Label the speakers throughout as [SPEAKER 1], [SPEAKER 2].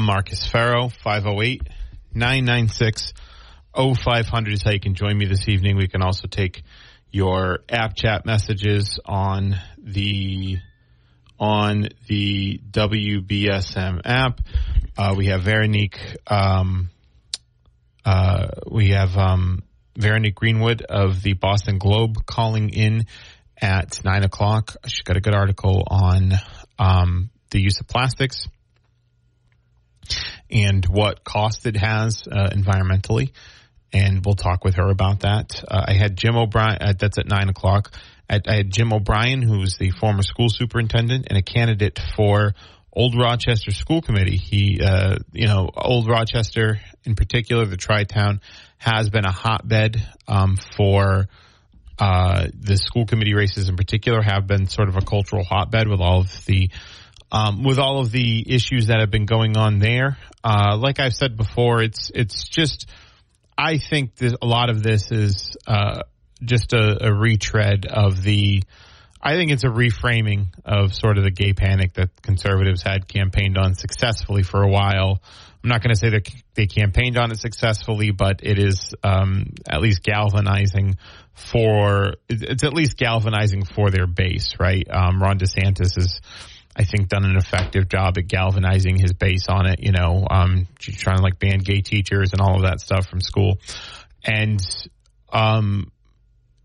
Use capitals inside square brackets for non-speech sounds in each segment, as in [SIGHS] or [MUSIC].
[SPEAKER 1] I'm Marcus Ferro, 508 996 0500 is how you can join me this evening. We can also take your app chat messages on the on the WBSM app. Uh, we have Veronique um, uh, we have um, Veronique Greenwood of the Boston Globe calling in at nine o'clock. She's got a good article on um, the use of plastics and what cost it has uh, environmentally. And we'll talk with her about that. Uh, I had Jim O'Brien, uh, that's at nine o'clock. I, I had Jim O'Brien, who's the former school superintendent and a candidate for Old Rochester School Committee. He, uh, you know, Old Rochester in particular, the Tri Town, has been a hotbed um, for uh, the school committee races in particular have been sort of a cultural hotbed with all of the um, with all of the issues that have been going on there. Uh, like I've said before, it's it's just I think that a lot of this is uh, just a, a retread of the. I think it's a reframing of sort of the gay panic that conservatives had campaigned on successfully for a while. I'm not going to say that they campaigned on it successfully, but it is um, at least galvanizing for it's at least galvanizing for their base, right? Um, Ron DeSantis has, I think, done an effective job at galvanizing his base on it. You know, um, trying to like ban gay teachers and all of that stuff from school, and um,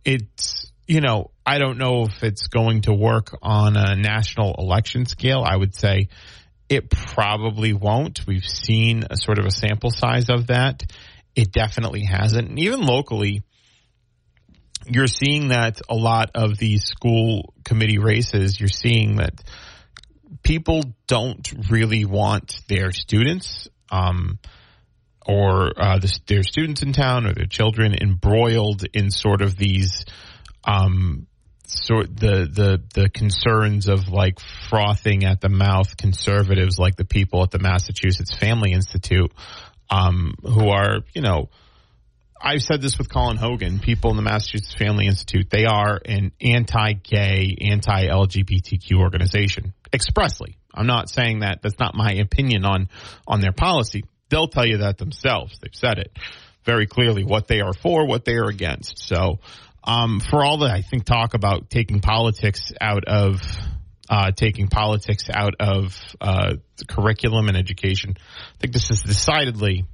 [SPEAKER 1] it's you know I don't know if it's going to work on a national election scale. I would say it probably won't. We've seen a sort of a sample size of that. It definitely hasn't. And even locally, you're seeing that a lot of these school committee races, you're seeing that people don't really want their students um, or uh, the, their students in town or their children embroiled in sort of these um, sort the the the concerns of like frothing at the mouth conservatives like the people at the Massachusetts Family Institute um, who are you know I've said this with Colin Hogan, people in the Massachusetts Family Institute, they are an anti-gay, anti-LGBTQ organization expressly. I'm not saying that that's not my opinion on on their policy. They'll tell you that themselves. They've said it very clearly what they are for, what they are against. So, um, for all the I think talk about taking politics out of uh, taking politics out of uh, the curriculum and education, I think this is decidedly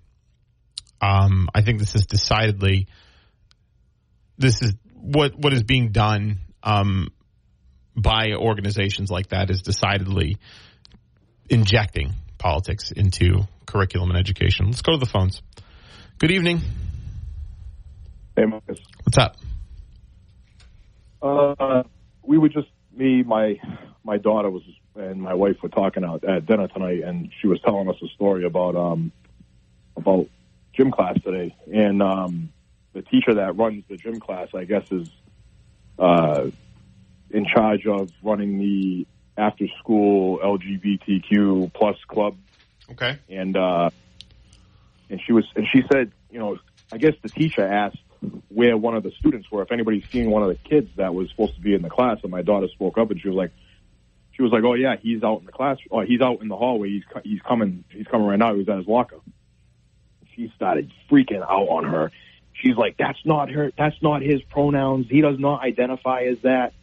[SPEAKER 1] um, I think this is decidedly this is what what is being done um, by organizations like that is decidedly injecting politics into curriculum and education. Let's go to the phones. Good evening.
[SPEAKER 2] Hey, Marcus.
[SPEAKER 1] What's up?
[SPEAKER 2] Uh, we were just me, my my daughter was and my wife were talking out at dinner tonight, and she was telling us a story about um about gym class today, and um, the teacher that runs the gym class, I guess, is uh, in charge of running the after school LGBTQ plus club.
[SPEAKER 1] Okay.
[SPEAKER 2] And uh, and she was and she said, you know, I guess the teacher asked where one of the students were, if anybody's seen one of the kids that was supposed to be in the class, and my daughter spoke up and she was like, she was like, oh yeah, he's out in the class, or he's out in the hallway, he's he's coming, he's coming right now, he's at his locker she started freaking out on her. She's like, "That's not her. That's not his pronouns. He does not identify as that.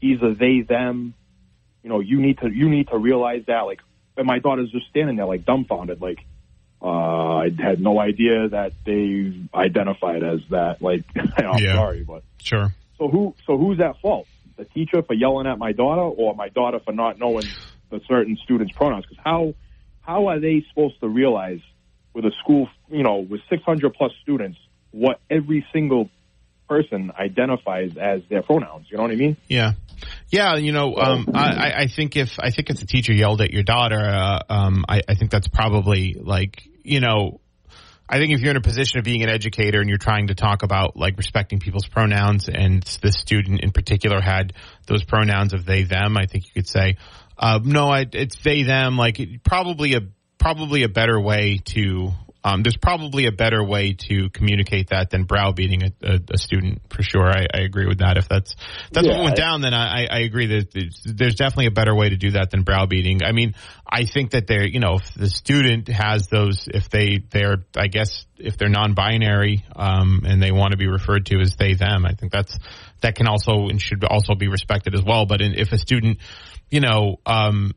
[SPEAKER 2] He's a they them. You know, you need to you need to realize that." Like, and my daughter's just standing there like dumbfounded, like, Uh, I had no idea that they identified as that. Like, [LAUGHS] I'm
[SPEAKER 1] Yeah.
[SPEAKER 2] sorry, but
[SPEAKER 1] Sure.
[SPEAKER 2] so who so who's at fault? The teacher for yelling at my daughter, or my daughter for not knowing the certain students' pronouns? Because how how are they supposed to realize with a school, you know, with 600 plus students, what every single person identifies as their pronouns? You know what I mean?
[SPEAKER 1] Yeah, yeah. You know, um, I, I- think if I think if the teacher yelled at your daughter, uh, um, I, I think that's probably like you know. I think if you're in a position of being an educator and you're trying to talk about like respecting people's pronouns, and this student in particular had those pronouns of they them, I think you could say, uh, no, I, it's they them. Like probably a probably a better way to. Um, there's probably a better way to communicate that than browbeating a, a, a student for sure. I, I agree with that. If that's that's what went down, then I, I- agree that there's- there's definitely a better way to do that than browbeating. I mean, I think that they're you know if the student has those, if they they're I guess if they're non-binary um, and they want to be referred to as they them, I think that's that can also and should also be respected as well. But in, if a student, you know. Um,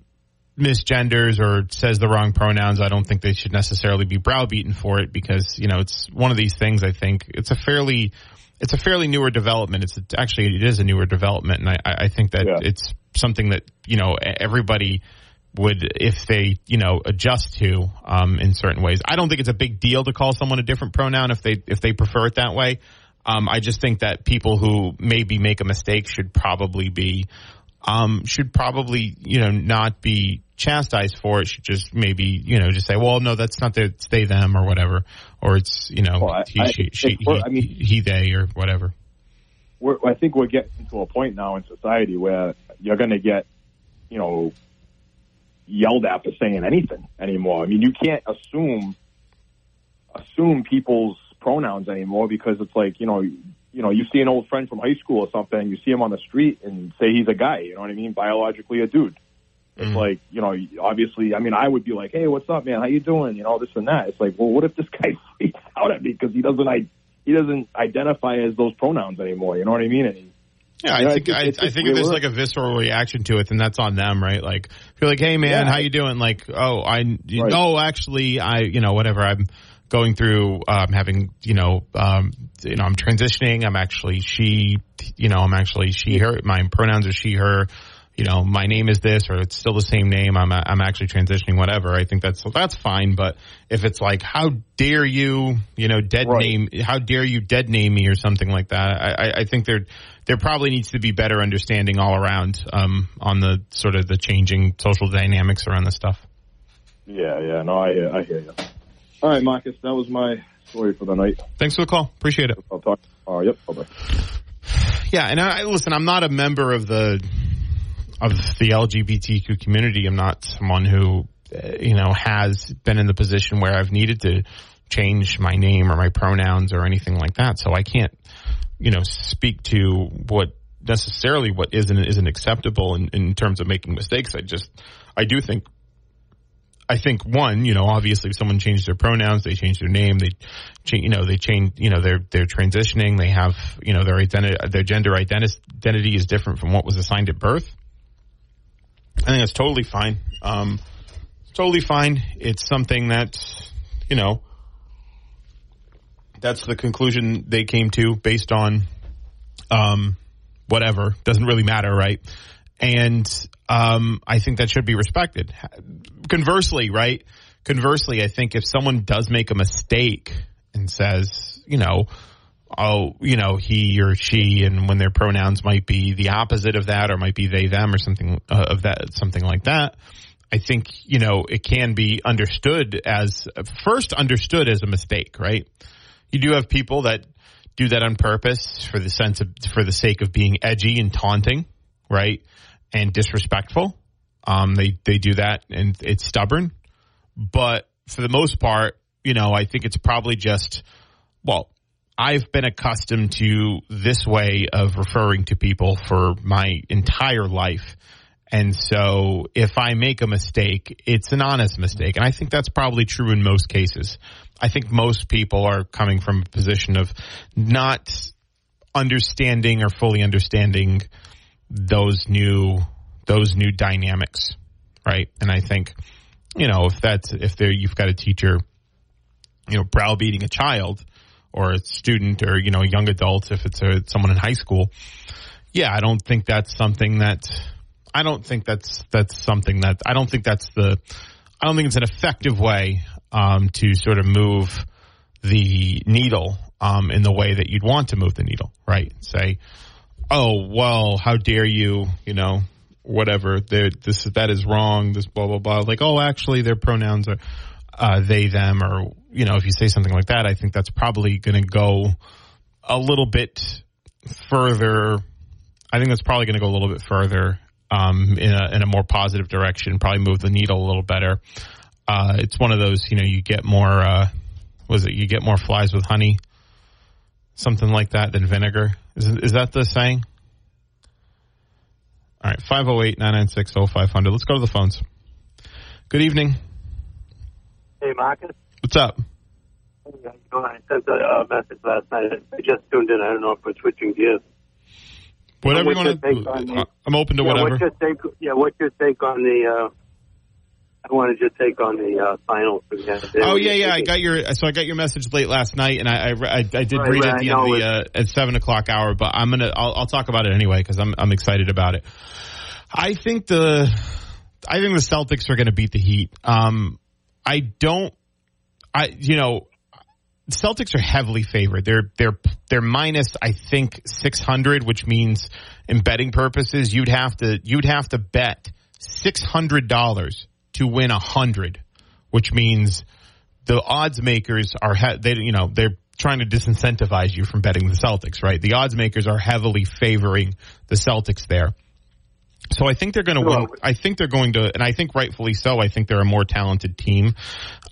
[SPEAKER 1] misgenders or says the wrong pronouns, I don't think they should necessarily be browbeaten for it because you know it's one of these things. I think it's a fairly it's a fairly newer development. It's actually it is a newer development, and I, I think that
[SPEAKER 2] Yeah.
[SPEAKER 1] it's something that you know everybody would if they you know adjust to um, in certain ways. I don't think it's a big deal to call someone a different pronoun if they if they prefer it that way. Um, I just think that people who maybe make a mistake should probably be um, should probably you know not be chastised for it. Should just maybe you know just say, well, no, that's not their it's they them or whatever, or it's you know
[SPEAKER 2] Well,
[SPEAKER 1] he
[SPEAKER 2] I-
[SPEAKER 1] she, she he,
[SPEAKER 2] I mean-
[SPEAKER 1] he they or whatever.
[SPEAKER 2] We're, I think we're getting to a point now in society where you're going to get, you know, yelled at for saying anything anymore. I mean, you can't assume assume people's pronouns anymore because it's like you know you know you see an old friend from high school or something you see him on the street and say he's a guy you know what I mean biologically a dude it's like you know obviously I mean I would be like hey what's up man how you doing you know this and that it's like well what if this guy [LAUGHS] freaks out at me because he doesn't I he doesn't identify as those pronouns anymore you know what I mean and he,
[SPEAKER 1] Yeah, I
[SPEAKER 2] You know,
[SPEAKER 1] think
[SPEAKER 2] it's-
[SPEAKER 1] I,
[SPEAKER 2] it's
[SPEAKER 1] I think if there's like a visceral reaction to it, then that's on them, right? Like if you're like, "Hey, man,
[SPEAKER 2] Yeah.
[SPEAKER 1] how you doing?" Like, "Oh, I you
[SPEAKER 2] Right.
[SPEAKER 1] no, actually, I you know whatever. I'm going through um, having you know um, you know I'm transitioning. I'm actually she. You know, I'm actually she her. My pronouns are she her. You know, my name is this, or it's still the same name. I'm I'm actually transitioning. Whatever. I think that's that's fine. But if it's like, how dare you, you know, dead
[SPEAKER 2] Right.
[SPEAKER 1] name, how dare you dead name me or something like that? I, I, I think there there probably needs to be better understanding all around um, on the sort of the changing social dynamics around this stuff.
[SPEAKER 2] yeah yeah no I hear, I hear you all right Marcus that was my story for the night
[SPEAKER 1] Thanks for the call. Appreciate it.
[SPEAKER 2] I'll talk oh yep bye bye.
[SPEAKER 1] Yeah, and I listen. I'm not a member of the of the LGBTQ community. I'm not someone who uh, you know has been in the position where I've needed to change my name or my pronouns or anything like that. So I can't you know speak to what necessarily what isn't isn't acceptable in, in terms of making mistakes. I just I do think I think one, you know, obviously if someone changes their pronouns, they change their name, they, cha- you know, they change, you know, they're they're transitioning, they have, you know, their identity, their gender identity is different from what was assigned at birth. I think that's totally fine. Um, totally fine. It's something that, you know, that's the conclusion they came to based on, um, whatever. Doesn't really matter, right? And um, I think that should be respected. Conversely, right? Conversely, I think if someone does make a mistake and says, you know, oh, you know, he or she, and when their pronouns might be the opposite of that, or might be they them, or something uh, of that, something like that. I think you know it can be understood as first understood as a mistake, right? You do have people that do that on purpose for the sense of for the sake of being edgy and taunting, right? And disrespectful. Um, they they do that and it's stubborn. But for the most part, you know, I think it's probably just well, I've been accustomed to this way of referring to people for my entire life. And so if I make a mistake, it's an honest mistake. And I think that's probably true in most cases. I think most people are coming from a position of not understanding or fully understanding those new those new dynamics, right? And I think, you know, if that's if there you've got a teacher you know, browbeating a child or a student or, you know, a young adult if it's a, someone in high school. Yeah, I don't think that's something that, I don't think that's, that's something that, I don't think that's the, I don't think it's an effective way, um, to sort of move the needle, um, in the way that you'd want to move the needle, right? Say, oh, well, how dare you, you know, whatever, this, that is wrong, this blah, blah, blah. Like, oh, actually their pronouns are, uh, they, them, or, you know, if you say something like that, I think that's probably going to go a little bit further. I think that's probably going to go a little bit further um, in, a, in a more positive direction, probably move the needle a little better. Uh, it's one of those, you know, you get more, uh, was it, you get more flies with honey, something like that than vinegar. Is, is that the saying? All right, 508 996 0500. Let's go to the phones. Good evening.
[SPEAKER 3] Hey, Marcus.
[SPEAKER 1] What's up?
[SPEAKER 3] I sent a uh, message last night. I just tuned in. I don't know if we're switching gears.
[SPEAKER 1] Whatever you want to. I'm open to
[SPEAKER 3] yeah,
[SPEAKER 1] whatever.
[SPEAKER 3] What's your take? Yeah, what's your take on the? Uh, I wanted your take on the uh, finals.
[SPEAKER 1] Oh yeah, yeah. I got your so I got your message late last night, and I I, I, I did
[SPEAKER 3] right,
[SPEAKER 1] read
[SPEAKER 3] right,
[SPEAKER 1] at the end of the uh, at seven o'clock hour. But I'm gonna I'll, I'll talk about it anyway because I'm I'm excited about it. I think the I think the Celtics are going to beat the Heat. Um, I don't. I you know Celtics are heavily favored. They're they're they're minus I think six hundred, which means in betting purposes you'd have to you'd have to bet six hundred dollars to win a hundred, which means the odds makers are they you know they're trying to disincentivize you from betting the Celtics, right? The odds makers are heavily favoring the Celtics there. So I think they're going to win. I think they're going to, and I think rightfully so. I think they're a more talented team.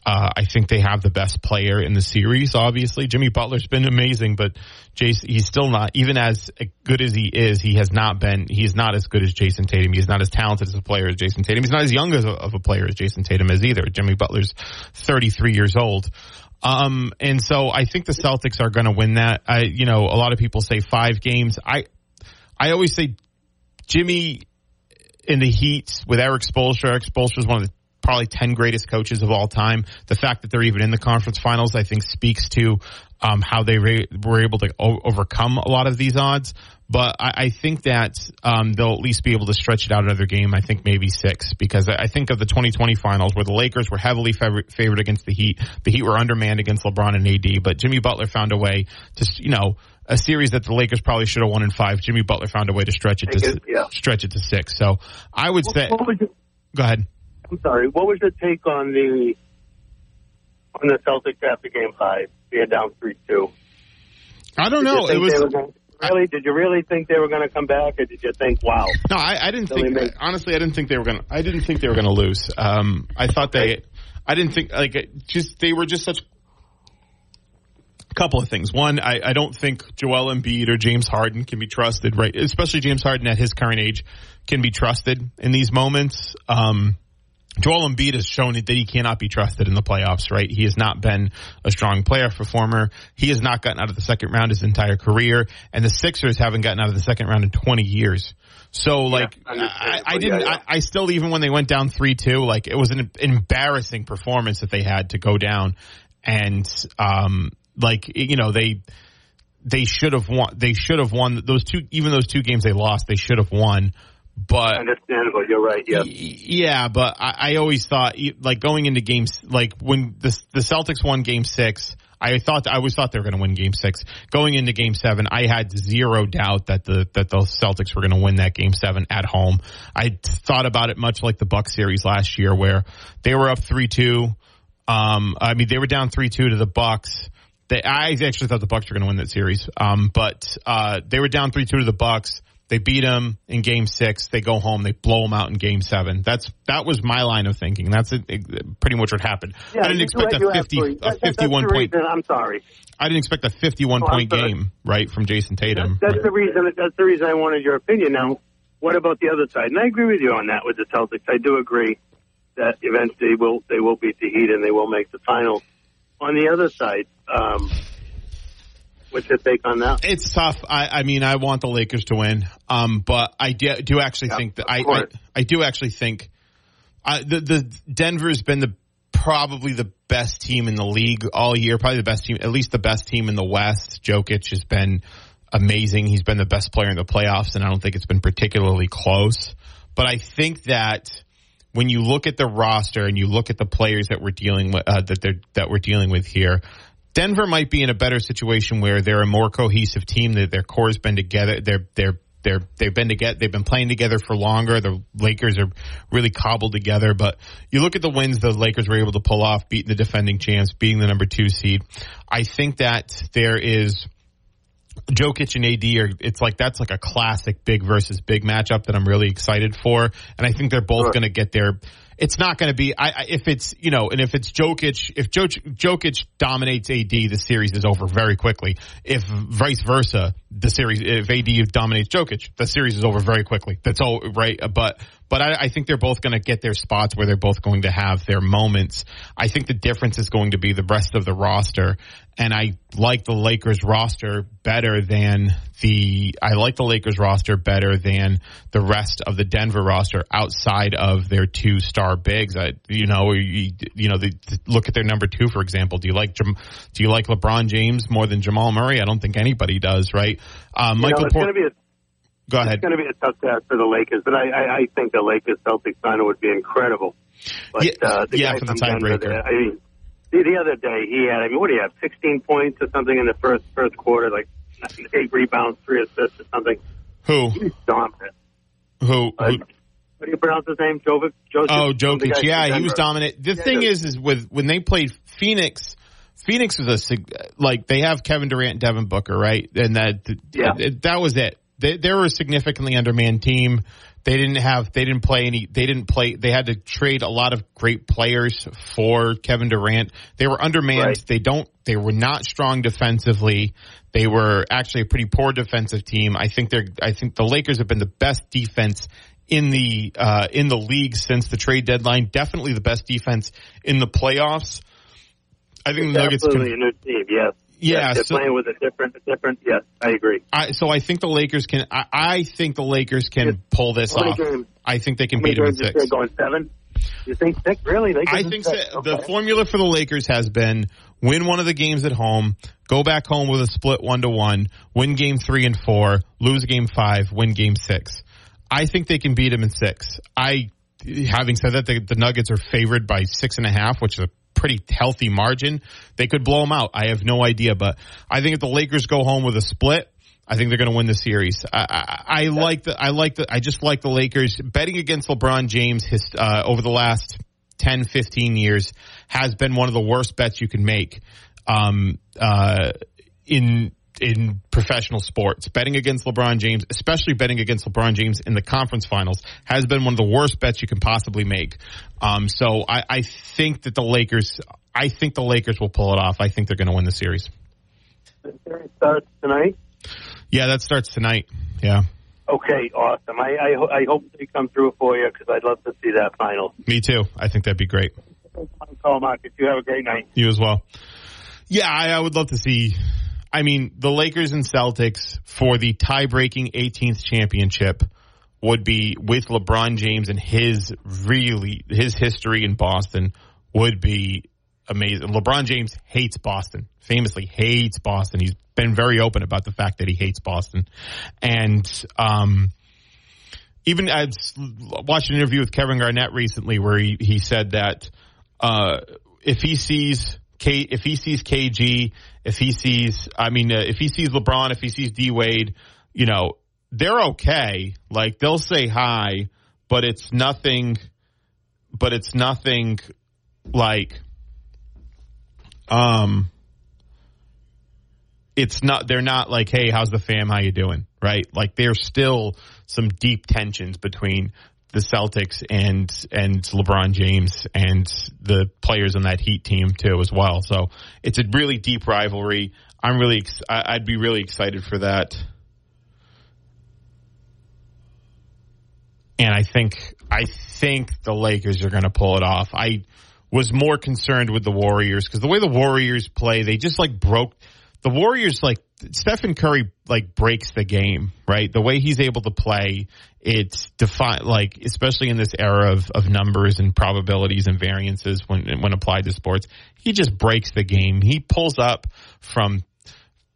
[SPEAKER 1] Uh, I think they have the best player in the series. Obviously, Jimmy Butler's been amazing, but Jayson, he's still not. Even as good as he is, he has not been. He's not as good as Jayson Tatum. He's not as talented as a player as Jayson Tatum. He's not as young as a, of a player as Jayson Tatum is either. Jimmy Butler's 33 years old. Um, and so I think the Celtics are going to win that. I, you know, a lot of people say five games. I, I always say Jimmy in the Heat with Erik Spoelstra. Erik Spoelstra is one of the probably 10 greatest coaches of all time. The fact that they're even in the conference finals, I think speaks to um, how they re- were able to o- overcome a lot of these odds. But I, I think that um, they'll at least be able to stretch it out another game. I think maybe six because I think of the 2020 finals where the Lakers were heavily fav- favored against the Heat. The Heat were undermanned against LeBron and AD, but Jimmy Butler found a way to, you know, a series that the Lakers probably should have won in five. Jimmy Butler found a way to stretch it to
[SPEAKER 3] yeah.
[SPEAKER 1] stretch it to six. So I would say.
[SPEAKER 3] Your,
[SPEAKER 1] go ahead.
[SPEAKER 3] I'm sorry. What was your take on the on the Celtics after Game Five? They're down three two.
[SPEAKER 1] I don't know. It was.
[SPEAKER 3] Going, really? Did you really think they were going to come back, or did you think, "Wow"?
[SPEAKER 1] No, I, I didn't think. Honestly, I didn't think they were going. to I didn't think they were going to lose. Um, I thought they. I didn't think like just they were just such couple of things. One, I, I, don't think Joel Embiid or James Harden can be trusted, right? Especially James Harden at his current age can be trusted in these moments. Um, Joel Embiid has shown that he cannot be trusted in the playoffs, right? He has not been a strong player performer. He has not gotten out of the second round his entire career, and the Sixers haven't gotten out of the second round in 20 years. So, like, yeah, I, I, didn't, yeah, yeah. I, I, still, even when they went down 3-2, like, it was an embarrassing performance that they had to go down. And, um, like, you know, they, they should have won, they should have won those two, even those two games they lost, they should have won. But
[SPEAKER 3] understandable, you're right. Yeah,
[SPEAKER 1] yeah, but I, I always thought like going into games like when the the Celtics won Game Six. I thought I always thought they were going to win Game Six. Going into Game Seven, I had zero doubt that the that the Celtics were going to win that Game Seven at home. I thought about it much like the Buck series last year, where they were up three two. Um, I mean, they were down three two to the Bucks. They, I actually thought the Bucks were going to win that series, um, but uh, they were down three two to the Bucks. They beat them in game six. They go home. They blow them out in game seven. That's that was my line of thinking. That's it, it, pretty much what happened.
[SPEAKER 3] Yeah,
[SPEAKER 1] I didn't expect a fifty a fifty one point.
[SPEAKER 3] Reason, I'm sorry.
[SPEAKER 1] I didn't expect a fifty one oh, point game right from Jayson Tatum.
[SPEAKER 3] That's, that's the reason. That's the reason I wanted your opinion. Now, what about the other side? And I agree with you on that with the Celtics. I do agree that eventually they will they will beat the Heat and they will make the finals. On the other side. Um, What's your take on that?
[SPEAKER 1] It's tough. I, I mean, I want the Lakers to win, um, but I do, do actually yeah, think that I, I, I do actually think uh, the the Denver's been the probably the best team in the league all year. Probably the best team, at least the best team in the West. Jokic has been amazing. He's been the best player in the playoffs, and I don't think it's been particularly close. But I think that when you look at the roster and you look at the players that we're dealing with, uh, that they're, that we're dealing with here, Denver might be in a better situation where they're a more cohesive team. That their core has been together. They're they're they're they've been together. They've been playing together for longer. The Lakers are really cobbled together. But you look at the wins the Lakers were able to pull off, beating the defending champs, beating the number two seed. I think that there is. Jokic and AD are, it's like, that's like a classic big versus big matchup that I'm really excited for. And I think they're both
[SPEAKER 3] Sure.
[SPEAKER 1] going to get their, it's not going to be, I, I, if it's, you know, and if it's Jokic, if Jokic, Jokic dominates AD, the series is over very quickly. If vice versa, the series, if AD dominates Jokic, the series is over very quickly. That's all right. But, but I, I think they're both going to get their spots where they're both going to have their moments. I think the difference is going to be the rest of the roster. And I like the Lakers roster better than the, I like the Lakers roster better than the rest of the Denver roster outside of their two star bigs. I, you know, you, you know, the, look at their number two, for example. Do you like, do you like LeBron James more than Jamal Murray? I don't think anybody does, right? Um,
[SPEAKER 3] You
[SPEAKER 1] Michael
[SPEAKER 3] know, it's
[SPEAKER 1] Por-
[SPEAKER 3] going to be a it's going to be a tough task for the Lakers, but I, I, I think the Lakers Celtics final would be incredible. But
[SPEAKER 1] Yeah,
[SPEAKER 3] uh, the
[SPEAKER 1] yeah,
[SPEAKER 3] guy
[SPEAKER 1] for the tiebreaker.
[SPEAKER 3] I mean, the, the other day he had, I mean, what do you have? 16 points or something in the first first quarter, like eight rebounds, three assists or something.
[SPEAKER 1] Who?
[SPEAKER 3] He's dominant.
[SPEAKER 1] Who?
[SPEAKER 3] Uh,
[SPEAKER 1] who
[SPEAKER 3] what do you pronounce his name? Jovic? Joseph?
[SPEAKER 1] Oh, Jokic. Yeah, he was dominant. The
[SPEAKER 3] Yeah,
[SPEAKER 1] thing is, is with when they played Phoenix, Phoenix was a like they have Kevin Durant, and Devin Booker, right? And that
[SPEAKER 3] Yeah.
[SPEAKER 1] that, that was it. They, they were a significantly undermanned team. They didn't have, they didn't play any, they didn't play, they had to trade a lot of great players for Kevin Durant. They were undermanned.
[SPEAKER 3] Right.
[SPEAKER 1] They don't, they were not strong defensively. They were actually a pretty poor defensive team. I think they're, I think the Lakers have been the best defense in the, uh, in the league since the trade deadline. Definitely the best defense in the playoffs. I think the Nuggets can,
[SPEAKER 3] a new team. Yes.
[SPEAKER 1] Yeah,
[SPEAKER 3] Yes, they're
[SPEAKER 1] so-
[SPEAKER 3] playing with a different, different. Yes, I agree.
[SPEAKER 1] I, so I think the Lakers can. I, I think the Lakers can pull this off.
[SPEAKER 3] games?
[SPEAKER 1] I think they can beat them in six.
[SPEAKER 3] going seven? You think six? Really? Lakers
[SPEAKER 1] I think so. the formula for the Lakers has been win one of the games at home, go back home with a split one to one, win game three and four, lose game five, win game six. I think they can beat them in six. I, having said that, the, the Nuggets are favored by six and a half, which is a pretty healthy margin. They could blow them out. I have no idea, but I think if the Lakers go home with a split, I think they're going to win the series. I, I, I like the, I like the, I just like the Lakers betting against LeBron James his, uh, over the last 10, 15 years has been one of the worst bets you can make, um, uh, in, in professional sports. Betting against LeBron James, especially betting against LeBron James in the conference finals has been one of the worst bets you can possibly make. Um, so I, I think that the Lakers, I think the Lakers will pull it off. I think they're going to win the series.
[SPEAKER 3] The series starts tonight.
[SPEAKER 1] Yeah, that starts tonight. Yeah.
[SPEAKER 3] Okay, awesome. I I, ho- I hope they come through for you because I'd love to see that final.
[SPEAKER 1] Me too. I think that'd be great.
[SPEAKER 3] Call Marcus. You have a great night.
[SPEAKER 1] You as well. Yeah, I, I would love to see. I mean, the Lakers and Celtics for the tie-breaking 18th championship would be with LeBron James and his really his history in Boston would be amazing. LeBron James hates Boston, famously hates Boston. He's been very open about the fact that he hates Boston, and um, even I watched an interview with Kevin Garnett recently where he, he said that uh, if he sees If he sees KG, if he sees, I mean, uh, if he sees LeBron, if he sees D Wade, you know, they're okay. Like they'll say hi, but it's nothing. But it's nothing like, um, it's not. They're not like, hey, how's the fam? How you doing? Right? Like there's still some deep tensions between the Celtics and and LeBron James and the players on that Heat team too as well. So it's a really deep rivalry. I'm really ex- I'd be really excited for that. And I think I think the Lakers are going to pull it off. I was more concerned with the Warriors because the way the Warriors play, they just like broke the Warriors like Stephen Curry like breaks the game, right? The way he's able to play, it's defi- like especially in this era of, of numbers and probabilities and variances when when applied to sports, he just breaks the game. He pulls up from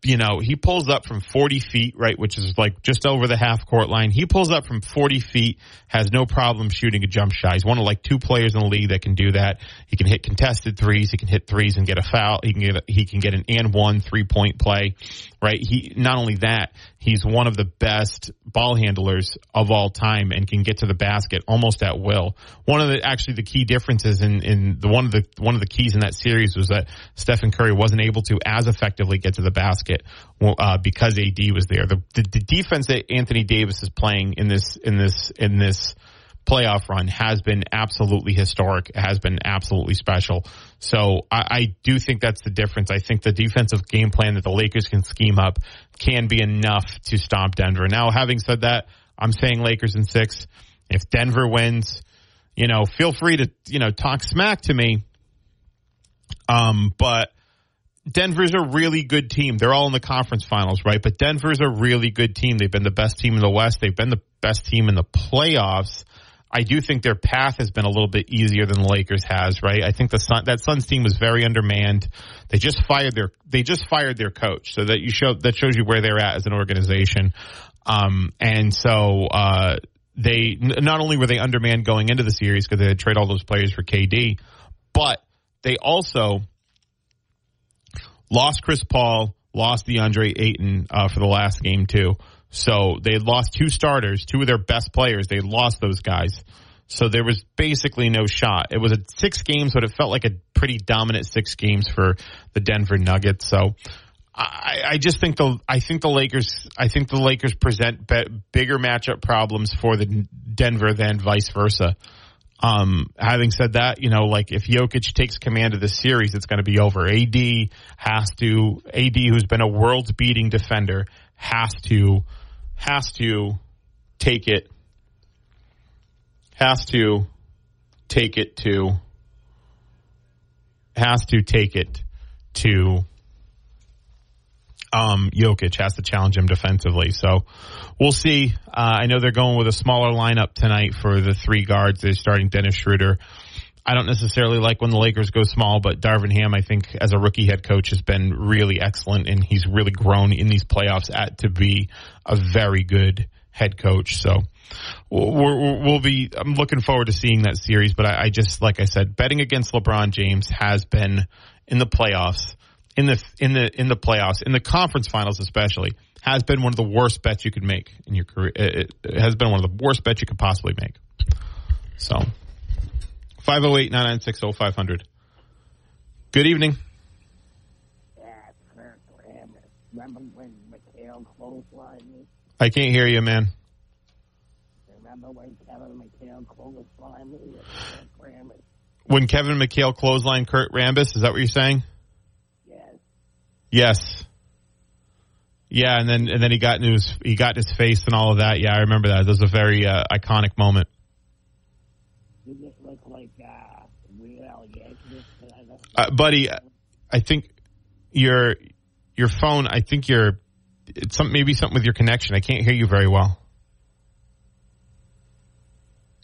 [SPEAKER 1] you know, he pulls up from 40 feet, right, which is like just over the half court line. He pulls up from 40 feet, has no problem shooting a jump shot. He's one of like two players in the league that can do that. He can hit contested threes. He can hit threes and get a foul. He can get, a, he can get an and one three point play, right? He, not only that, he's one of the best ball handlers of all time and can get to the basket almost at will. One of the, actually the key differences in, in the, one of the, one of the keys in that series was that Stephen Curry wasn't able to as effectively get to the basket uh, because AD was there. The, the, the defense that Anthony Davis is playing in this in this in this playoff run has been absolutely historic. Has been absolutely special. So I, I, do think that's the difference. I think the defensive game plan that the Lakers can scheme up can be enough to stop Denver. Now, having said that, I'm saying Lakers in six. If Denver wins, you know, feel free to, you know, talk smack to me. Um, but Denver's a really good team. They're all in the conference finals, right? But Denver's a really good team. They've been the best team in the West. They've been the best team in the playoffs. I do think their path has been a little bit easier than the Lakers has, right? I think the Sun, that Suns team was very undermanned. They just fired their they just fired their coach, so that you show that shows you where they're at as an organization. Um, and so uh, they not only were they undermanned going into the series because they had traded all those players for KD, but they also lost Chris Paul, lost DeAndre Ayton uh, for the last game too. So they had lost two starters, two of their best players. They lost those guys. So there was basically no shot. It was a six games, but it felt like a pretty dominant six games for the Denver Nuggets. So I, I just think the I think the Lakers I think the Lakers present be, bigger matchup problems for the Denver than vice versa. Um, having said that, you know, like if Jokic takes command of the series, it's going to be over. AD has to, AD who's been a world beating defender has to, has to take it, has to take it to, has to take it to um, Jokic has to challenge him defensively. So we'll see. Uh, I know they're going with a smaller lineup tonight for the three guards. They're starting Dennis Schroeder. I don't necessarily like when the Lakers go small, but Darvin Ham, I think, as a rookie head coach, has been really excellent, and he's really grown in these playoffs at to be a very good head coach. So we'll, we'll be. I'm looking forward to seeing that series, but I, I just, like I said, betting against LeBron James has been in the playoffs in the in the in the playoffs, in the conference finals especially, has been one of the worst bets you could make in your career. It, it has been one of the worst bets you could possibly make. So, 508-996-0500. Good evening. I can't hear you, man. When Kevin McHale clotheslined Kurt Rambis, is that what you're saying? Yes. Yes. Yeah, and then and then he got in his he got in his face and all of that. Yeah, I remember that. That was a very uh, iconic moment. Uh, buddy, I think your your phone. I think you're it's some maybe something with your connection. I can't hear you very well.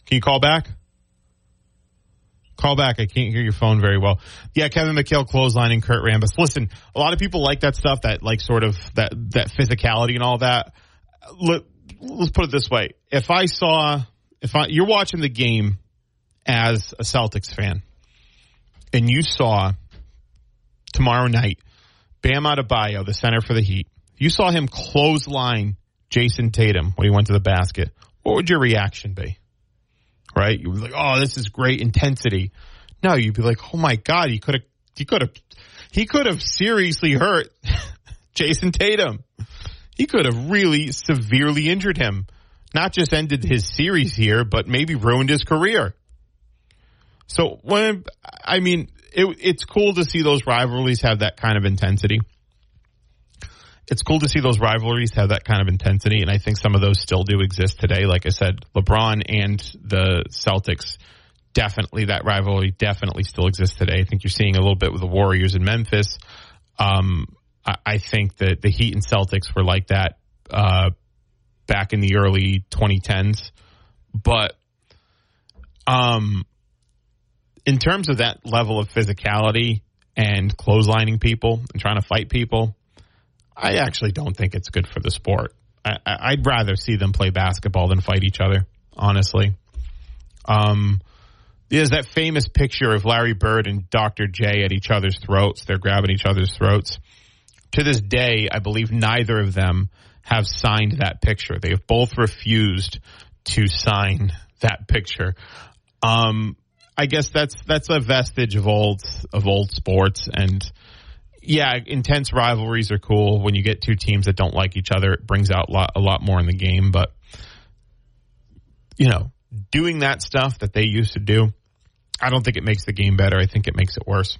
[SPEAKER 1] Can you call back? Call back. I can't hear your phone very well. Yeah, Kevin McHale clotheslining Kurt Rambis. Listen, a lot of people like that stuff, that like sort of that that physicality and all that. Let, let's put it this way: if I saw, if I, you're watching the game as a Celtics fan, and you saw tomorrow night Bam Adebayo, the center for the Heat, you saw him clothesline Jayson Tatum when he went to the basket. What would your reaction be? right? You were like, oh, this is great intensity. No, you'd be like, oh my god, he could have, he could have, he could have seriously hurt [LAUGHS] Jayson Tatum. He could have really severely injured him. Not just ended his series here, but maybe ruined his career. So when I mean, it, it's cool to see those rivalries have that kind of intensity it's cool to see those rivalries have that kind of intensity, and I think some of those still do exist today. Like I said, LeBron and the Celtics definitely that rivalry definitely still exists today. I think you're seeing a little bit with the Warriors in Memphis. Um, I, I think that the Heat and Celtics were like that uh, back in the early 2010s. But um, in terms of that level of physicality and clotheslining people and trying to fight people, I actually don't think it's good for the sport. I, would rather see them play basketball than fight each other, honestly. Um, there's that famous picture of Larry Bird and Dr. J at each other's throats. They're grabbing each other's throats. To this day, I believe neither of them have signed that picture. They have both refused to sign that picture. Um, I guess that's that's a vestige of old of old sports and yeah, intense rivalries are cool when you get two teams that don't like each other. It brings out a lot, a lot more in the game, but you know, doing that stuff that they used to do, I don't think it makes the game better. I think it makes it worse.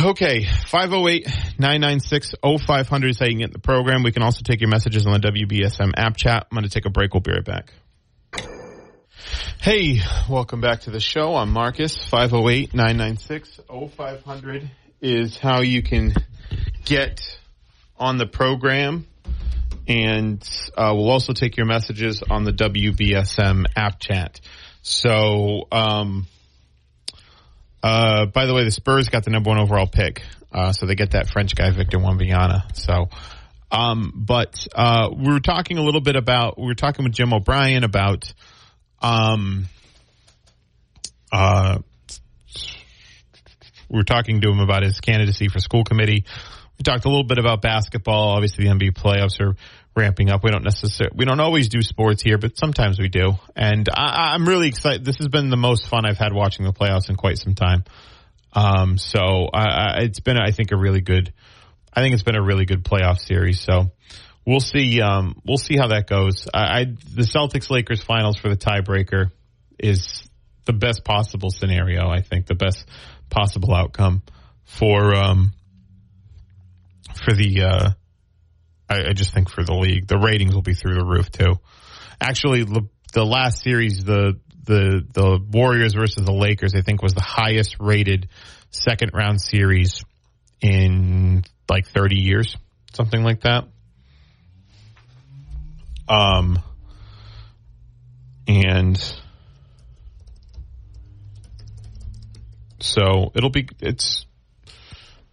[SPEAKER 1] Okay, 508-996-0500 is how you can get in the program. We can also take your messages on the WBSM app chat. I'm going to take a break. We'll be right back. Hey, welcome back to the show. I'm Marcus. 508-996-0500 is how you can get on the program. And uh, we'll also take your messages on the WBSM app chat. So, um, uh, by the way, the Spurs got the number one overall pick. Uh, so they get that French guy, Victor Wembanyama. So, um, but, uh, we were talking a little bit about, we were talking with Jim O'Brien about, um, uh, we were talking to him about his candidacy for school committee. We talked a little bit about basketball. Obviously, the NBA playoffs are ramping up. We don't necessarily, we don't always do sports here, but sometimes we do. And I, am really excited. This has been the most fun I've had watching the playoffs in quite some time. Um, so I, I, it's been, I think, a really good. I think it's been a really good playoff series. So we'll see. Um, we'll see how that goes. I, I the Celtics Lakers finals for the tiebreaker is the best possible scenario. I think the best possible outcome for um, for the. Uh, I, I, just think for the league, the ratings will be through the roof too. Actually, the, the last series, the the the Warriors versus the Lakers, I think was the highest rated second round series in like 30 years, something like that. Um, and So it'll be it's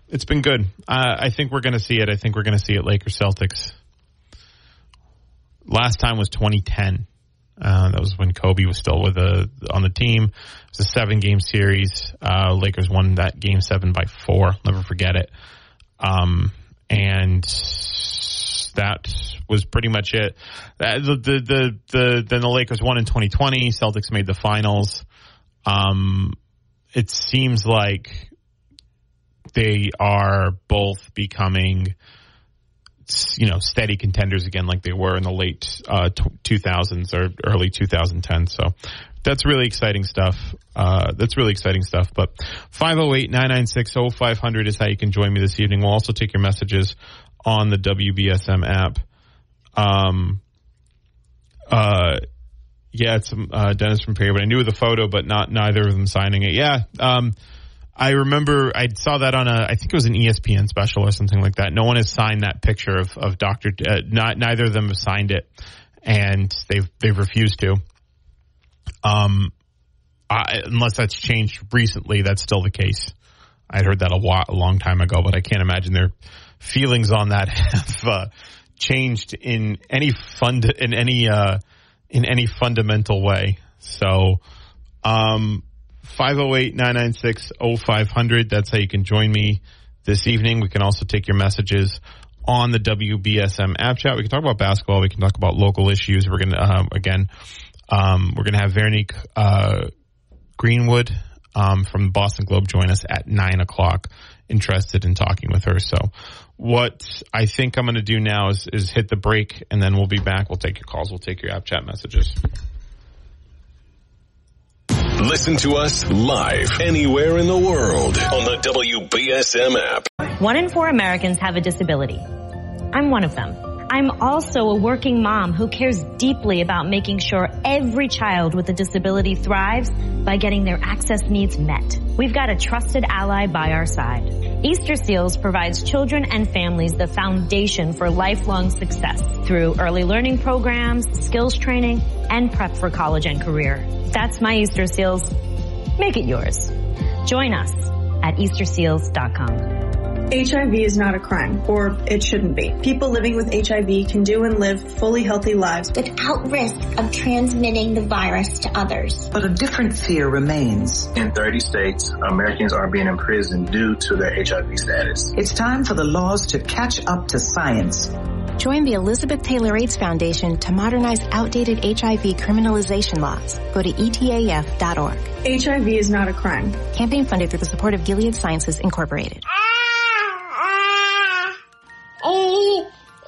[SPEAKER 1] it's been good. Uh, I think we're going to see it. I think we're going to see it Lakers Celtics. Last time was 2010. Uh, that was when Kobe was still with the on the team. It was a seven game series. Uh, Lakers won that game seven by four. Never forget it. Um, and that was pretty much it. Uh, the, the, the, the, then the Lakers won in 2020. Celtics made the finals. Um, it seems like they are both becoming you know steady contenders again like they were in the late uh, 2000s or early 2010 so that's really exciting stuff uh, that's really exciting stuff but 508-996-0500 is how you can join me this evening we'll also take your messages on the WBSM app um uh yeah, it's uh, Dennis from Perry, but I knew the photo, but not neither of them signing it. Yeah, um, I remember I saw that on a I think it was an ESPN special or something like that. No one has signed that picture of of Doctor. Uh, not neither of them have signed it, and they've they've refused to. Um, I, unless that's changed recently, that's still the case. I heard that a, lot, a long time ago, but I can't imagine their feelings on that [LAUGHS] have uh, changed in any fund in any. Uh, in any fundamental way. So, um, 508-996-0500. That's how you can join me this evening. We can also take your messages on the WBSM app chat. We can talk about basketball. We can talk about local issues. We're going to, um, again, um, we're going to have Veronique, uh, Greenwood, um, from the Boston Globe join us at nine o'clock interested in talking with her. So what I think I'm going to do now is, is hit the break and then we'll be back. We'll take your calls. We'll take your app chat messages.
[SPEAKER 4] Listen to us live anywhere in the world on the WBSM app.
[SPEAKER 5] One in four Americans have a disability. I'm one of them. I'm also a working mom who cares deeply about making sure every child with a disability thrives by getting their access needs met. We've got a trusted ally by our side. Easter Seals provides children and families the foundation for lifelong success through early learning programs, skills training, and prep for college and career. That's my Easter Seals. Make it yours. Join us at easterseals.com.
[SPEAKER 6] HIV is not a crime, or it shouldn't be. People living with HIV can do and live fully healthy lives
[SPEAKER 7] without risk of transmitting the virus to others.
[SPEAKER 8] But a different fear remains.
[SPEAKER 9] In 30 states, Americans are being imprisoned due to their HIV status.
[SPEAKER 8] It's time for the laws to catch up to science.
[SPEAKER 10] Join the Elizabeth Taylor AIDS Foundation to modernize outdated HIV criminalization laws. Go to etaf.org.
[SPEAKER 6] HIV is not a crime.
[SPEAKER 10] Campaign funded through the support of Gilead Sciences Incorporated. Ah!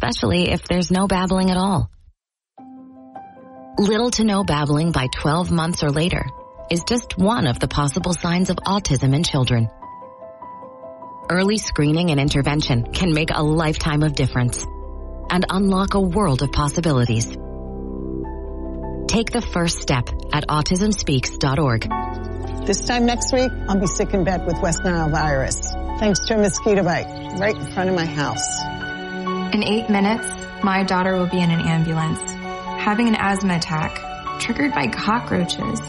[SPEAKER 10] especially if there's no babbling at all. Little to no babbling by 12 months or later is just one of the possible signs of autism in children. Early screening and intervention can make a lifetime of difference and unlock a world of possibilities. Take the first step at autismspeaks.org.
[SPEAKER 11] This time next week, I'll be sick in bed with West Nile virus, thanks to a mosquito bite right in front of my house.
[SPEAKER 12] In eight minutes, my daughter will be in an ambulance, having an asthma attack, triggered by cockroaches.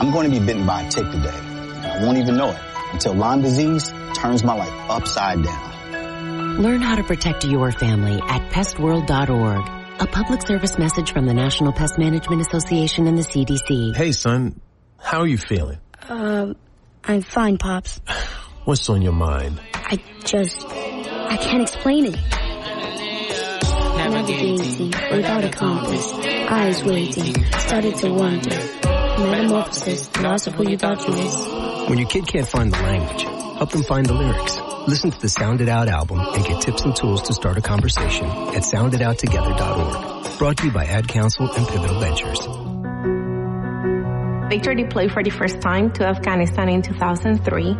[SPEAKER 13] I'm going to be bitten by a tick today. I won't even know it until Lyme disease turns my life upside down.
[SPEAKER 14] Learn how to protect your family at pestworld.org. A public service message from the National Pest Management Association and the CDC.
[SPEAKER 15] Hey, son. How are you feeling?
[SPEAKER 16] Um, uh, I'm fine, Pops. [SIGHS]
[SPEAKER 15] What's on your mind?
[SPEAKER 16] I just I can't explain it. Navigating without a compass, eyes waiting, started to wonder. Metamorphosis, loss of who you thought you was.
[SPEAKER 17] When your kid can't find the language, help them find the lyrics. Listen to the Sound It Out album and get tips and tools to start a conversation at sounditout.together.org. Brought to you by Ad Council and Pivotal Ventures.
[SPEAKER 18] Victor deployed for the first time to Afghanistan in 2003.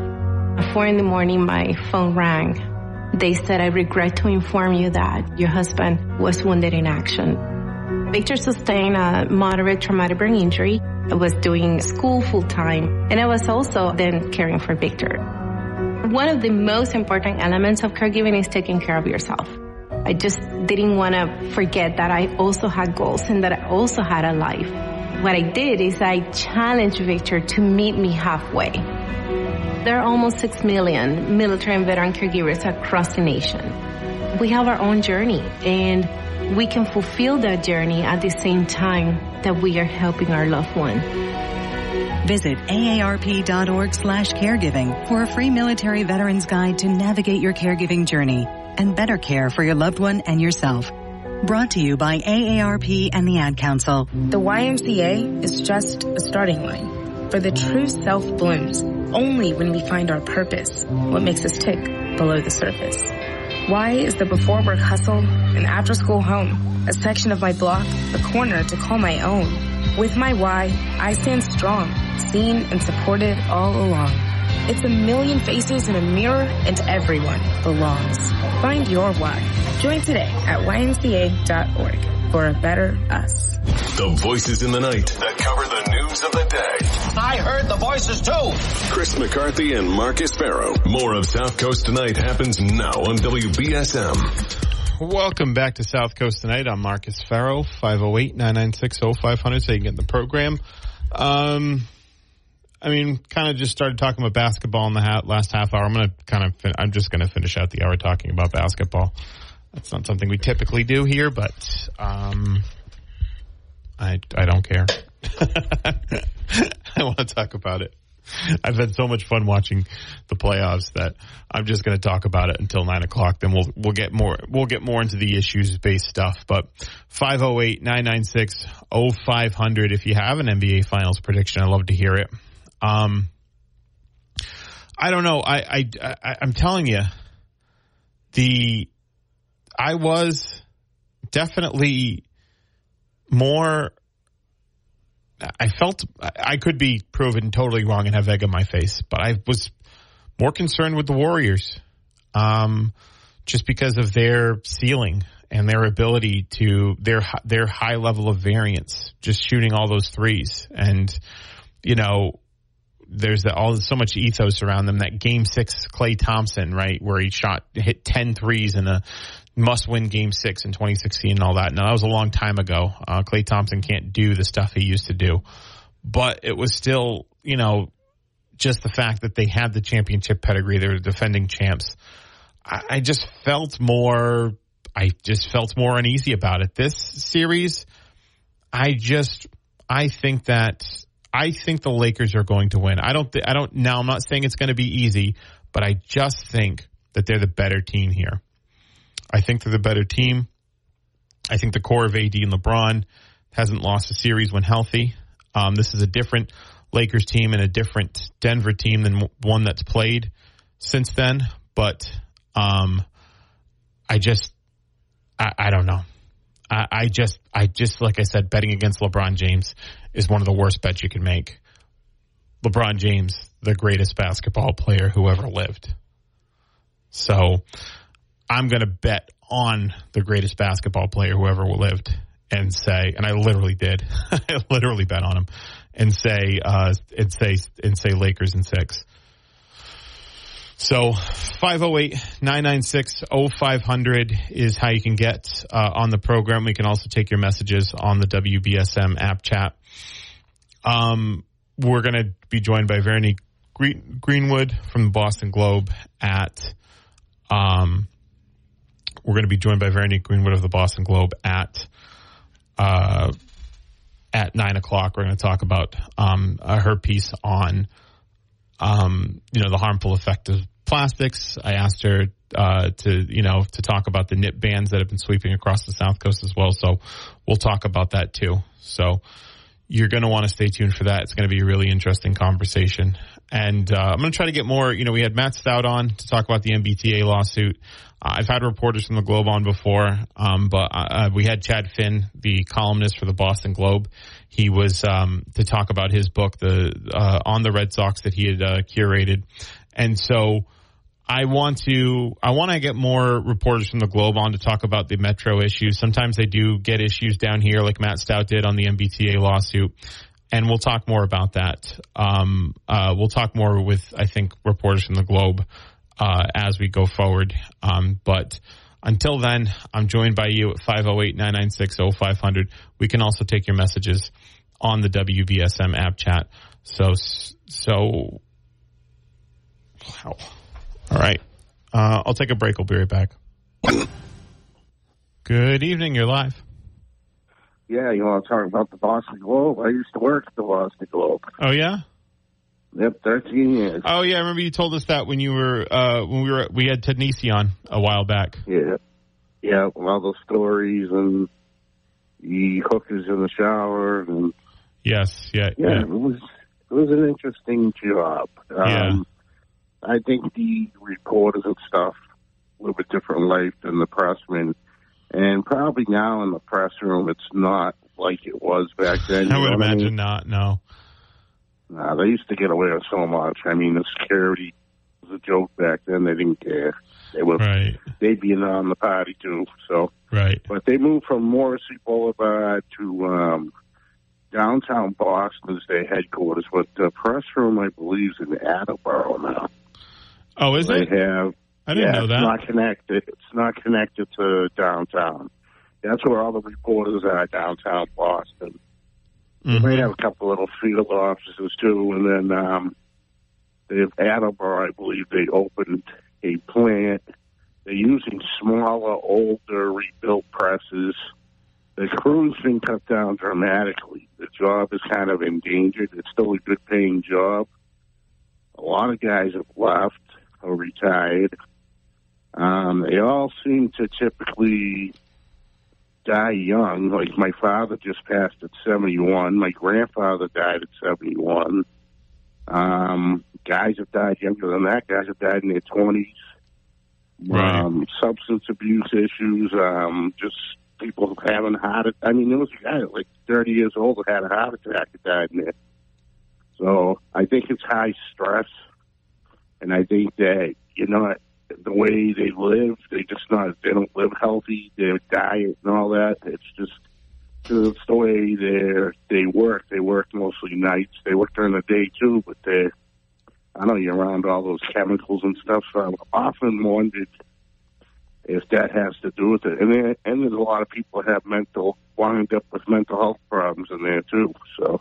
[SPEAKER 18] At 4 in the morning, my phone rang they said, I regret to inform you that your husband was wounded in action. Victor sustained a moderate traumatic brain injury. I was doing school full time and I was also then caring for Victor. One of the most important elements of caregiving is taking care of yourself. I just didn't want to forget that I also had goals and that I also had a life. What I did is I challenged Victor to meet me halfway. There are almost 6 million military and veteran caregivers across the nation. We have our own journey and we can fulfill that journey at the same time that we are helping our loved one.
[SPEAKER 19] Visit aarp.org slash caregiving for a free military veterans guide to navigate your caregiving journey and better care for your loved one and yourself. Brought to you by AARP and the Ad Council.
[SPEAKER 20] The YMCA is just a starting line, for the true self blooms only when we find our purpose, what makes us tick below the surface. Why is the before work hustle an after school home, a section of my block, a corner to call my own? With my why, I stand strong, seen and supported all along. It's a million faces in a mirror and everyone belongs. Find your why. Join today at ymca.org for a better us.
[SPEAKER 4] The voices in the night that cover the news of the day.
[SPEAKER 21] I heard the voices too.
[SPEAKER 4] Chris McCarthy and Marcus Ferro. More of South Coast Tonight happens now on WBSM.
[SPEAKER 1] Welcome back to South Coast Tonight. I'm Marcus Ferro, 508-996-0500 so you can get in the program. Um, I mean, kind of just started talking about basketball in the last half hour. I'm going to kind of, fin- I'm just going to finish out the hour talking about basketball. That's not something we typically do here, but, um, I, I don't care. [LAUGHS] I want to talk about it. I've had so much fun watching the playoffs that I'm just going to talk about it until nine o'clock. Then we'll we'll get more we'll get more into the issues based stuff. But 508-996-0500 if you have an NBA Finals prediction, I'd love to hear it. Um, I don't know. I, I, I I'm telling you, the I was definitely more. I felt I could be proven totally wrong and have egg on my face, but I was more concerned with the Warriors, um, just because of their ceiling and their ability to their their high level of variance, just shooting all those threes, and you know there's the, all so much ethos around them. That game six, Klay Thompson, right, where he shot hit 10 threes in a must win game six in 2016 and all that. Now that was a long time ago. Uh, Klay Thompson can't do the stuff he used to do, but it was still, you know, just the fact that they had the championship pedigree. They were defending champs. I, I just felt more, I just felt more uneasy about it. This series, I just, I think that I think the Lakers are going to win. I don't. Th- I don't. Now I'm not saying it's going to be easy, but I just think that they're the better team here. I think they're the better team. I think the core of AD and LeBron hasn't lost a series when healthy. Um, this is a different Lakers team and a different Denver team than one that's played since then. But um, I just, I, I don't know. I, I just, I just, like I said, betting against LeBron James is one of the worst bets you can make. LeBron James, the greatest basketball player who ever lived. So I'm going to bet on the greatest basketball player who ever lived and say, and I literally did, [LAUGHS] I literally bet on him and say, uh, and say, and say Lakers in six. So 508-996-0500 is how you can get uh, on the program. We can also take your messages on the WBSM app chat. Um, we're going to be joined by Veronique Greenwood from the Boston Globe at, um, we're going to be joined by Veronique Greenwood of the Boston Globe at, uh, at nine o'clock. We're going to talk about, um, uh, her piece on, um, you know, the harmful effect of plastics. I asked her uh, to, you know, to talk about the nip bans that have been sweeping across the South Coast as well. So we'll talk about that too. So you're going to want to stay tuned for that. It's going to be a really interesting conversation. And uh, I'm going to try to get more. You know, we had Matt Stout on to talk about the MBTA lawsuit. I've had reporters from the Globe on before, um, but uh, uh, we had Chad Finn, the columnist for the Boston Globe. He was um, to talk about his book, the uh, on the Red Sox that he had uh, curated, and so I want to I want to get more reporters from the Globe on to talk about the Metro issues. Sometimes they do get issues down here, like Matt Stout did on the MBTA lawsuit, and we'll talk more about that. Um, uh, we'll talk more with I think reporters from the Globe uh, as we go forward. Um, but until then, I'm joined by you at 508-996-0500. We can also take your messages on the WBSM app chat. So so wow. All right. Uh, I'll take a break. We'll be right back. Good evening. You're live.
[SPEAKER 22] Yeah, you want to talk about the Boston Globe? I used to work at the Boston Globe.
[SPEAKER 1] Oh yeah.
[SPEAKER 22] Yep, thirteen years.
[SPEAKER 1] Oh yeah, I remember you told us that when you were uh, when we were we had Ted Nesi on a while back.
[SPEAKER 22] Yeah, yeah, all those stories and the hookers in the shower and
[SPEAKER 1] yes, yeah,
[SPEAKER 22] yeah,
[SPEAKER 1] yeah.
[SPEAKER 22] it was it was an interesting job. Um,
[SPEAKER 1] Yeah.
[SPEAKER 22] I think the reporters and stuff live a different life than the pressmen. And probably now in the press room, it's not like it was back then. [LAUGHS]
[SPEAKER 1] I would imagine
[SPEAKER 22] mean?
[SPEAKER 1] not. No.
[SPEAKER 22] Nah, they used to get away with so much. I mean, the security was a joke back then. They didn't care. They were,
[SPEAKER 1] Right.
[SPEAKER 22] they'd be in on the party too. So,
[SPEAKER 1] Right.
[SPEAKER 22] but they moved from Morrissey Boulevard to um, downtown Boston as their headquarters. But the press room, I believe, is in Attleboro now.
[SPEAKER 1] Oh, is
[SPEAKER 22] they
[SPEAKER 1] it?
[SPEAKER 22] have.
[SPEAKER 1] I didn't
[SPEAKER 22] yeah,
[SPEAKER 1] know that.
[SPEAKER 22] It's not connected. It's not connected to downtown. That's where all the reporters are downtown Boston. They
[SPEAKER 1] Mm-hmm.
[SPEAKER 22] might have a couple little field offices too, and then um, they have Attleboro. I believe they opened a plant. They're using smaller, older, rebuilt presses. The crew's been cut down dramatically. The job is kind of endangered. It's still a good paying job. A lot of guys have left or retired. Um, they all seem to typically die young. Like my father just passed at 71. My grandfather died at 71. Um, guys have died younger than that. Guys have died in their twenties.
[SPEAKER 1] Right.
[SPEAKER 22] Um, substance abuse issues. Um, just people having heart. I mean, there was a guy like 30 years old who had a heart attack that died in there. So I think it's high stress, and I think that you know the way they live, they just not they don't live healthy. Their diet and all that. It's just it's the way they they work. They work mostly nights. They work during the day too, but they I know you're around all those chemicals and stuff. So I've often wondered if that has to do with it. And then, and there's a lot of people have mental wind up with mental health problems in there too. So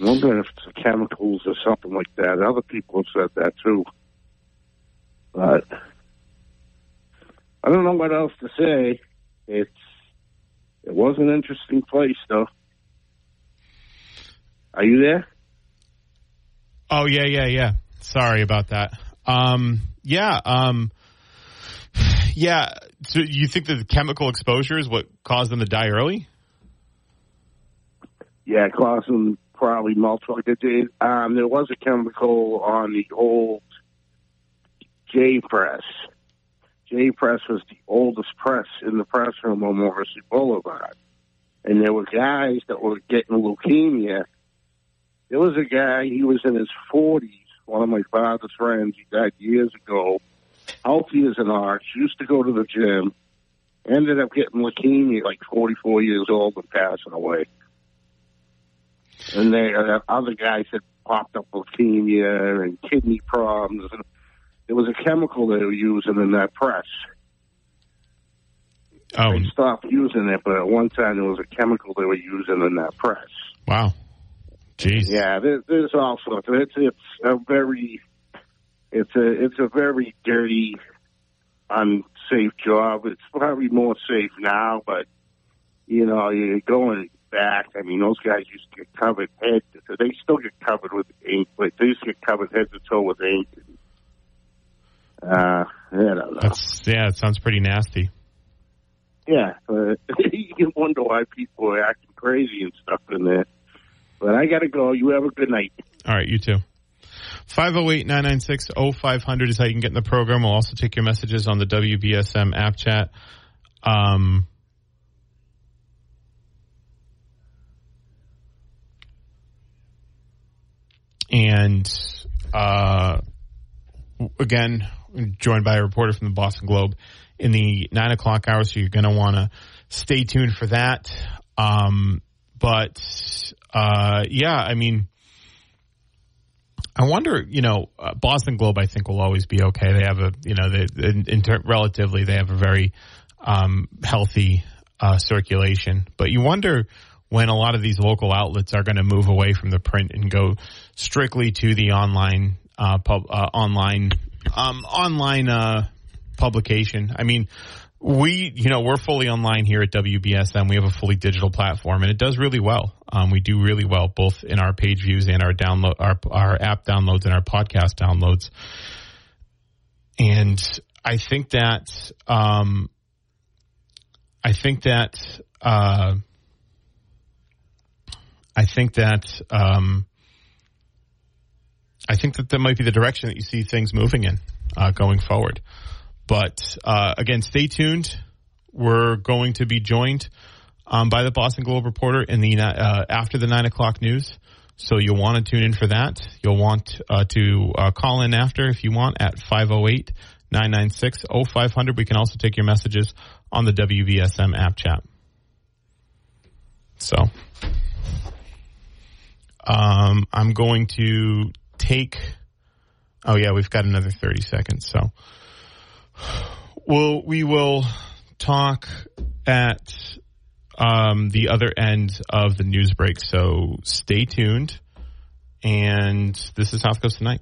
[SPEAKER 22] I wonder if it's chemicals or something like that. Other people have said that too. But I don't know what else to say. It's it was an interesting place though. Are you there?
[SPEAKER 1] Oh yeah, yeah, yeah. Sorry about that. Um, yeah, um, yeah. So you think that the chemical exposure is what caused them to die early?
[SPEAKER 22] Yeah, causing probably multiple. Um, there was a chemical on the old J press. J press was the oldest press in the press room on Morrissey Boulevard, and there were guys that were getting leukemia. There was a guy. He was in his forties. One of my father's friends. He died years ago. Healthy as an ox. Used to go to the gym. Ended up getting leukemia, like forty-four years old, and passing away. And there, uh, other guys had popped up leukemia and kidney problems. And there was a chemical they were using in that press.
[SPEAKER 1] Oh,
[SPEAKER 22] They stopped using it, but at one time there was a chemical they were using in that press.
[SPEAKER 1] wow. Jeez.
[SPEAKER 22] Yeah, there, there's all sorts. It's it's a very it's a it's a very dirty, unsafe job. It's probably more safe now, but you know, you're going back. I mean, those guys used to get covered head. To, they still get covered with ink, but they used to get covered head to toe with ink. Uh, I don't know.
[SPEAKER 1] That's yeah. It sounds pretty nasty.
[SPEAKER 22] Yeah, but [LAUGHS] you can wonder why people are acting crazy and stuff in there. But I got to go. You have a good night.
[SPEAKER 1] All right, you too. 508-996-0500 is how you can get in the program. We'll also take your messages on the WBSM app chat. Um, and uh, again, joined by a reporter from the Boston Globe in the nine o'clock hour, so you're going to want to stay tuned for that. Um, but uh, yeah, I mean, I wonder, you know, uh, Boston Globe, I think will always be okay. They have a, you know, they, in, in ter- relatively, they have a very um, healthy uh, circulation. But you wonder when a lot of these local outlets are going to move away from the print and go strictly to the online, uh, pub, uh, online, um, online uh, publication. I mean, we, you know, we're fully online here at WBSM. We have a fully digital platform, and it does really well. Um, we do really well both in our page views and our download, our our app downloads and our podcast downloads. And I think that, um, I think that, uh, I think that, um, I think that that might be the direction that you see things moving in uh, going forward. But uh, again, stay tuned. We're going to be joined um, by the Boston Globe reporter in the uh, after the nine o'clock news. So you'll want to tune in for that. You'll want uh, to uh, call in after if you want at 508 996 0500. We can also take your messages on the WBSM app chat. So um, I'm going to take. Oh, yeah, we've got another 30 seconds. So. Well, we will talk at um, the other end of the news break. So stay tuned. And this is South Coast Tonight.